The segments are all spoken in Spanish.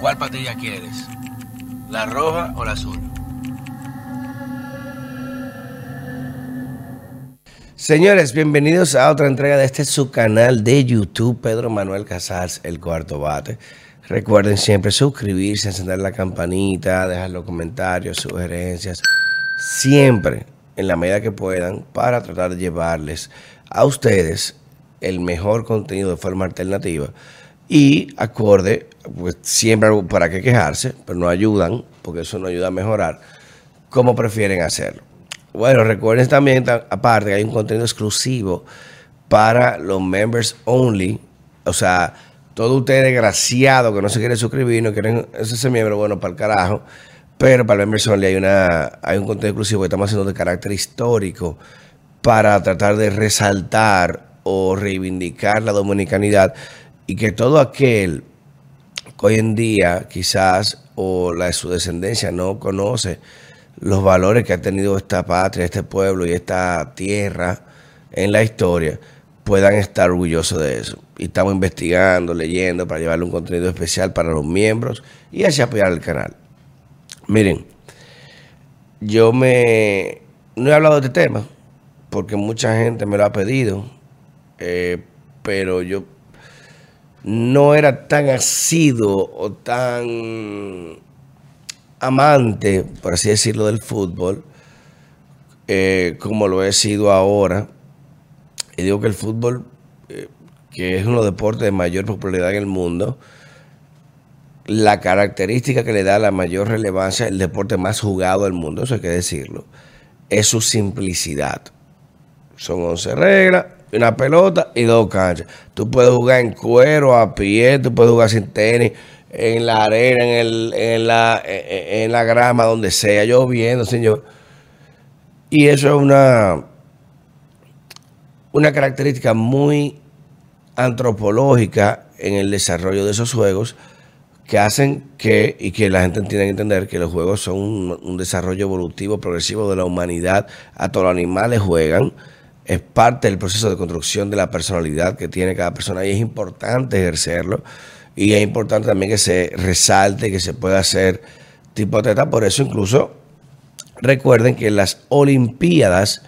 ¿Cuál patilla quieres? ¿La roja o la azul? Señores, bienvenidos a otra entrega de este su canal de YouTube, Pedro Manuel Casals, el cuarto bate. Recuerden siempre suscribirse, encender la campanita, dejar los comentarios, sugerencias, siempre en la medida que puedan para tratar de llevarles a ustedes el mejor contenido de forma alternativa y acorde, pues siempre para qué quejarse, pero no ayudan, porque eso no ayuda a mejorar, como prefieren hacerlo. Bueno, recuerden también, aparte, que hay un contenido exclusivo para los members only, o sea, todo usted desgraciado que no se quiere suscribir, no quieren ese miembro, bueno, para el carajo, pero para el members only hay, una, hay un contenido exclusivo que estamos haciendo de carácter histórico para tratar de resaltar o reivindicar la dominicanidad y que todo aquel que hoy en día quizás o la de su descendencia no conoce los valores que ha tenido esta patria, este pueblo y esta tierra en la historia, puedan estar orgullosos de eso. Y estamos investigando, leyendo para llevarle un contenido especial para los miembros y así apoyar el canal. Miren, yo me no he hablado de este tema porque mucha gente me lo ha pedido, eh, pero yo no era tan asido o tan amante, por así decirlo, del fútbol, eh, como lo he sido ahora. Y digo que el fútbol, eh, que es uno de los deportes de mayor popularidad en el mundo, la característica que le da la mayor relevancia, el deporte más jugado del mundo, eso hay que decirlo, es su simplicidad. Son 11 reglas, una pelota y dos canchas. Tú puedes jugar en cuero, a pie, tú puedes jugar sin tenis, en la arena, en, el, en, la, en la grama, donde sea, lloviendo, señor. Y eso es una, una característica muy antropológica en el desarrollo de esos juegos que hacen que, y que la gente tiene que entender que los juegos son un, un desarrollo evolutivo, progresivo de la humanidad. A todos los animales juegan es parte del proceso de construcción de la personalidad que tiene cada persona y es importante ejercerlo y es importante también que se resalte, que se pueda hacer tipo teta. Por eso incluso recuerden que las Olimpiadas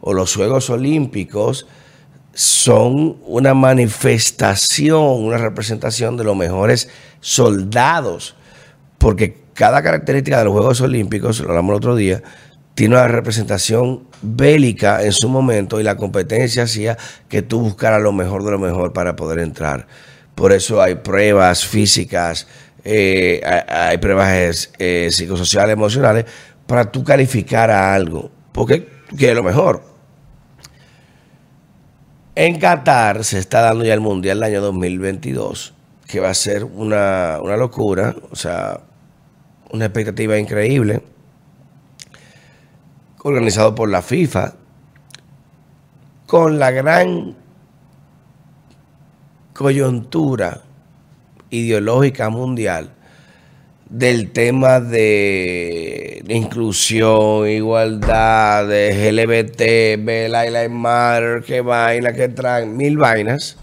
o los Juegos Olímpicos son una manifestación, una representación de los mejores soldados, porque cada característica de los Juegos Olímpicos, lo hablamos el otro día, tiene una representación bélica en su momento y la competencia hacía que tú buscaras lo mejor de lo mejor para poder entrar. Por eso hay pruebas físicas, eh, hay, pruebas eh, psicosociales, emocionales, para tú calificar a algo, porque quieres lo mejor. En Qatar se está dando ya el Mundial del año 2022, que va a ser una, una locura, o sea, una expectativa increíble organizado por la FIFA, con la gran coyuntura ideológica mundial del tema de inclusión, igualdad, de LGBT, Bella Lives Matter, que vaina, que traen mil vainas,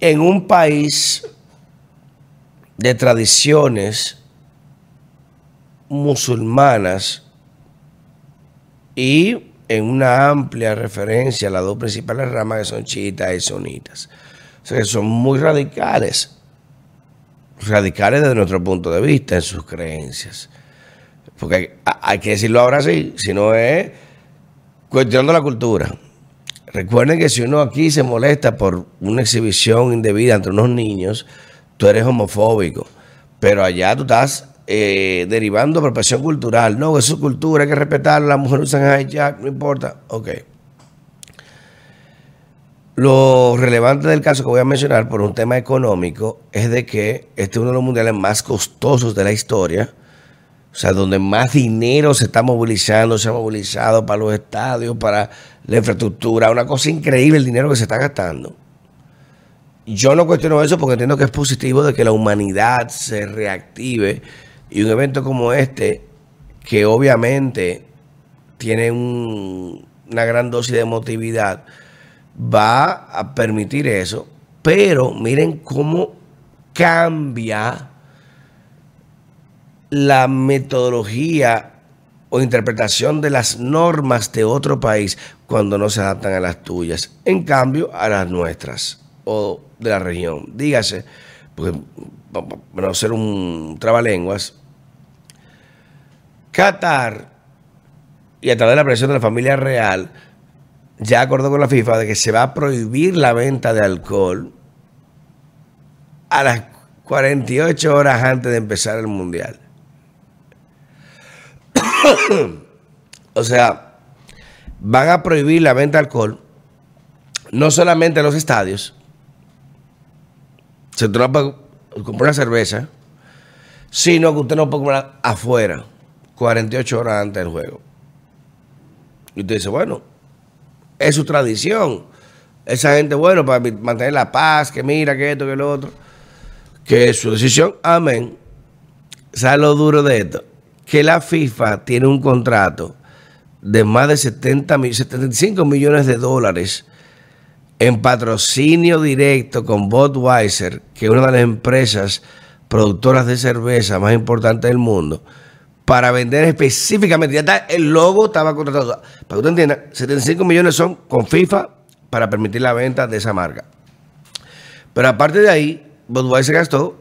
en un país de tradiciones musulmanas y en una amplia referencia a las dos principales ramas que son chiitas y sunitas. O sea, que son muy radicales, radicales desde nuestro punto de vista en sus creencias. Porque hay, que decirlo ahora sí, si no es cuestionando la cultura. Recuerden que si uno aquí se molesta por una exhibición indebida entre unos niños, tú eres homofóbico. Pero allá tú estás eh, derivando apropiación cultural. No, es su cultura, hay que respetarla. Las mujeres usan hijack, no importa. Ok. Lo relevante del caso que voy a mencionar por un tema económico es de que este es uno de los mundiales más costosos de la historia. O sea, donde más dinero se está movilizando, se ha movilizado para los estadios, para la infraestructura. Una cosa increíble el dinero que se está gastando. Yo no cuestiono eso porque entiendo que es positivo de que la humanidad se reactive y un evento como este, que obviamente tiene una gran dosis de emotividad, va a permitir eso. Pero miren cómo cambia la metodología o interpretación de las normas de otro país cuando no se adaptan a las tuyas. En cambio, a las nuestras o de la región. Dígase, porque para no ser un trabalenguas, Qatar, y a través de la presión de la familia real, ya acordó con la FIFA de que se va a prohibir la venta de alcohol a las 48 horas antes de empezar el mundial. o sea, van a prohibir la venta de alcohol no solamente en los estadios, se trata comprar una cerveza, sino que usted no puede comprar afuera, 48 horas antes del juego. Y usted dice, bueno, es su tradición. Esa gente, bueno, para mantener la paz, que mira, que esto, que lo otro, que es su decisión, amén. ¿Sabe lo duro de esto? Que la FIFA tiene un contrato de más de 70, 75 millones de dólares en patrocinio directo con Budweiser, que es una de las empresas productoras de cerveza más importantes del mundo, para vender específicamente. Ya está, el logo estaba contratado. Para que usted entienda, 75 millones son con FIFA para permitir la venta de esa marca. Pero aparte de ahí, Budweiser gastó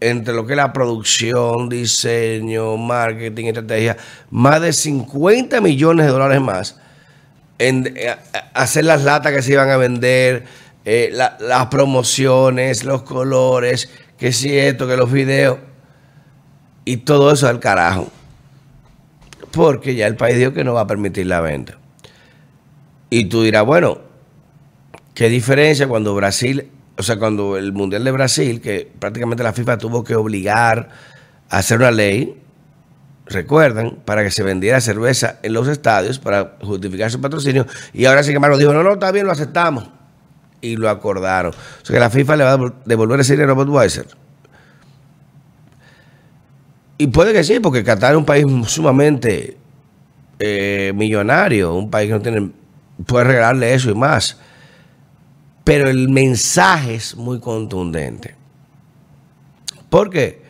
entre lo que es la producción, diseño, marketing, estrategia, más de 50 millones de dólares más en eh, hacer las latas que se iban a vender, eh, las promociones, los colores, que si esto, que los videos, y todo eso al carajo. Porque ya el país dijo que no va a permitir la venta. Y tú dirás, bueno, ¿qué diferencia cuando Brasil, o sea, cuando el Mundial de Brasil, que prácticamente la FIFA tuvo que obligar a hacer una ley recuerdan, para que se vendiera cerveza en los estadios para justificar su patrocinio. Y ahora, sin embargo, dijo, no, no, está bien, lo aceptamos. Y lo acordaron. O sea que la FIFA le va a devolver ese dinero a Budweiser. Y puede que sí, porque Qatar es un país sumamente eh, millonario, un país que no tiene, puede regalarle eso y más. Pero el mensaje es muy contundente. ¿Por qué?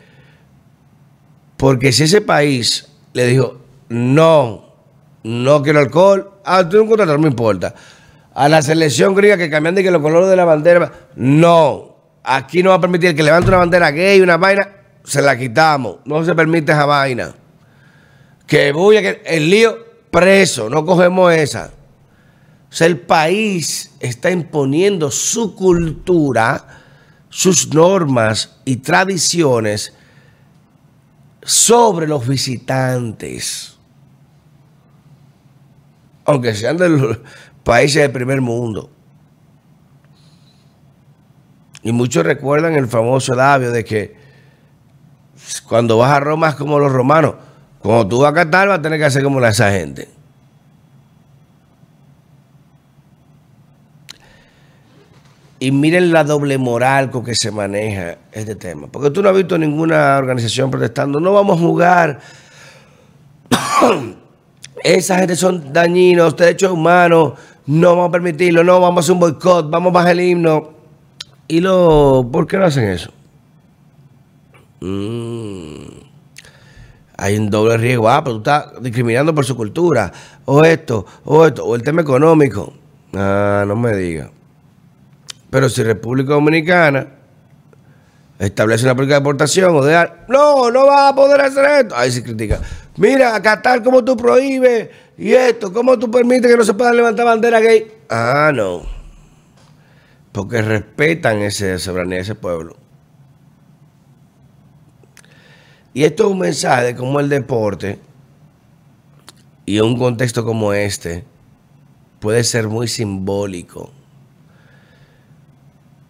Porque si ese país le dijo, no, no quiero alcohol, ah, tú un contrato, no me importa. A la selección griega que cambian de que los colores de la bandera, no, aquí no va a permitir que levante una bandera gay, una vaina, se la quitamos, no se permite esa vaina. Que voy a que el lío preso, no cogemos esa. O sea, el país está imponiendo su cultura, sus normas y tradiciones sobre los visitantes, aunque sean de los países del primer mundo. Y muchos recuerdan el famoso labio de que cuando vas a Roma es como los romanos. Cuando tú vas a Qatar vas a tener que hacer como esa gente. Y miren la doble moral con que se maneja este tema. Porque tú no has visto ninguna organización protestando. No vamos a jugar. Esa gente son dañinos, derechos humanos. No vamos a permitirlo. No, vamos a hacer un boicot. Vamos a bajar el himno. ¿Y lo, por qué no hacen eso? Mm. Hay un doble riesgo. Ah, pero tú estás discriminando por su cultura. O esto, o esto, o el tema económico. Ah, no me digas. Pero si República Dominicana establece una política de deportación o de... No, no va a poder hacer esto. Ahí se critica. Mira, Qatar, ¿cómo tú prohíbes? Y esto, ¿cómo tú permites que no se puedan levantar bandera gay? Ah, no. Porque respetan esa soberanía de ese pueblo. Y esto es un mensaje de cómo el deporte y un contexto como este puede ser muy simbólico.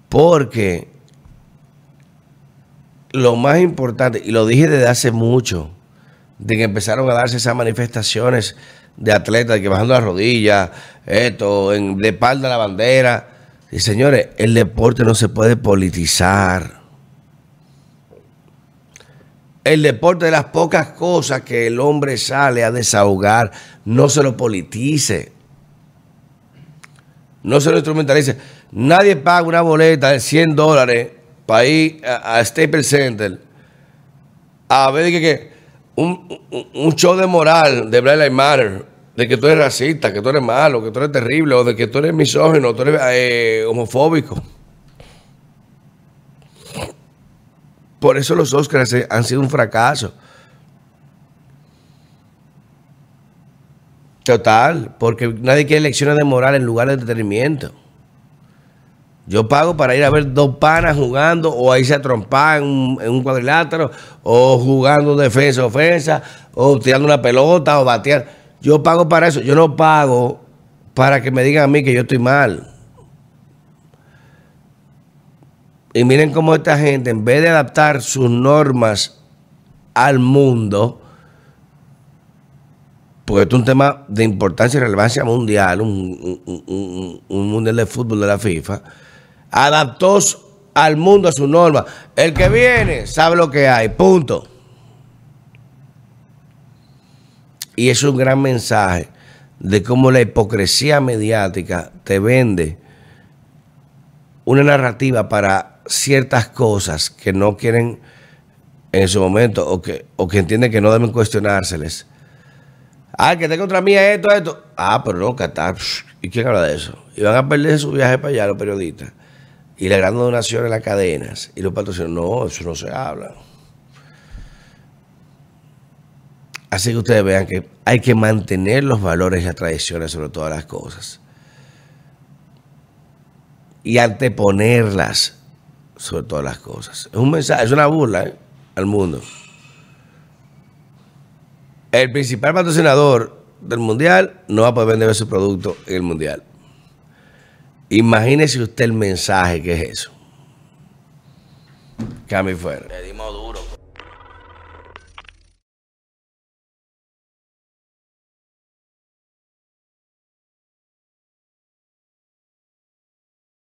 Porque lo más importante, y lo dije desde hace mucho, de que empezaron a darse esas manifestaciones de atletas que bajando las rodillas, esto, en, de espalda la bandera. Y señores, el deporte no se puede politizar. El deporte de las pocas cosas que el hombre sale a desahogar, no se lo politice. No se lo instrumentalice. Nadie paga una boleta de 100 dólares para ir a, Staples Center a ver que, un, un, show de moral de Black Lives Matter, de que tú eres racista, que tú eres malo, que tú eres terrible, o de que tú eres misógino, tú eres eh, homofóbico. Por eso los Oscars han sido un fracaso. Total, porque nadie quiere lecciones de moral en lugar de entretenimiento. Yo pago para ir a ver dos panas jugando o ahí se trompar en un, en un cuadrilátero o jugando defensa-ofensa o tirando una pelota o batear. Yo pago para eso. Yo no pago para que me digan a mí que yo estoy mal. Y miren cómo esta gente, en vez de adaptar sus normas al mundo, porque esto es un tema de importancia y relevancia mundial, un, un mundial de fútbol de la FIFA, adaptó al mundo a su norma. El que viene sabe lo que hay, punto. Y es un gran mensaje de cómo la hipocresía mediática te vende una narrativa para ciertas cosas que no quieren en su momento o que, o que entienden que no deben cuestionárseles. Ah, que tengo contra mí esto, esto. Ah, pero no, Qatar. ¿Y quién habla de eso? Y van a perder su viaje para allá los periodistas y la gran donación en las cadenas y los patrocinios. No, eso no se habla. Así que ustedes vean que hay que mantener los valores y las tradiciones sobre todas las cosas. Y anteponerlas sobre todas las cosas. Es un mensaje, es una burla ¿eh? al mundo. El principal patrocinador del mundial no va a poder vender su producto en el mundial. Imagínese usted el mensaje que es eso. Cami fuera. Le dimos duro.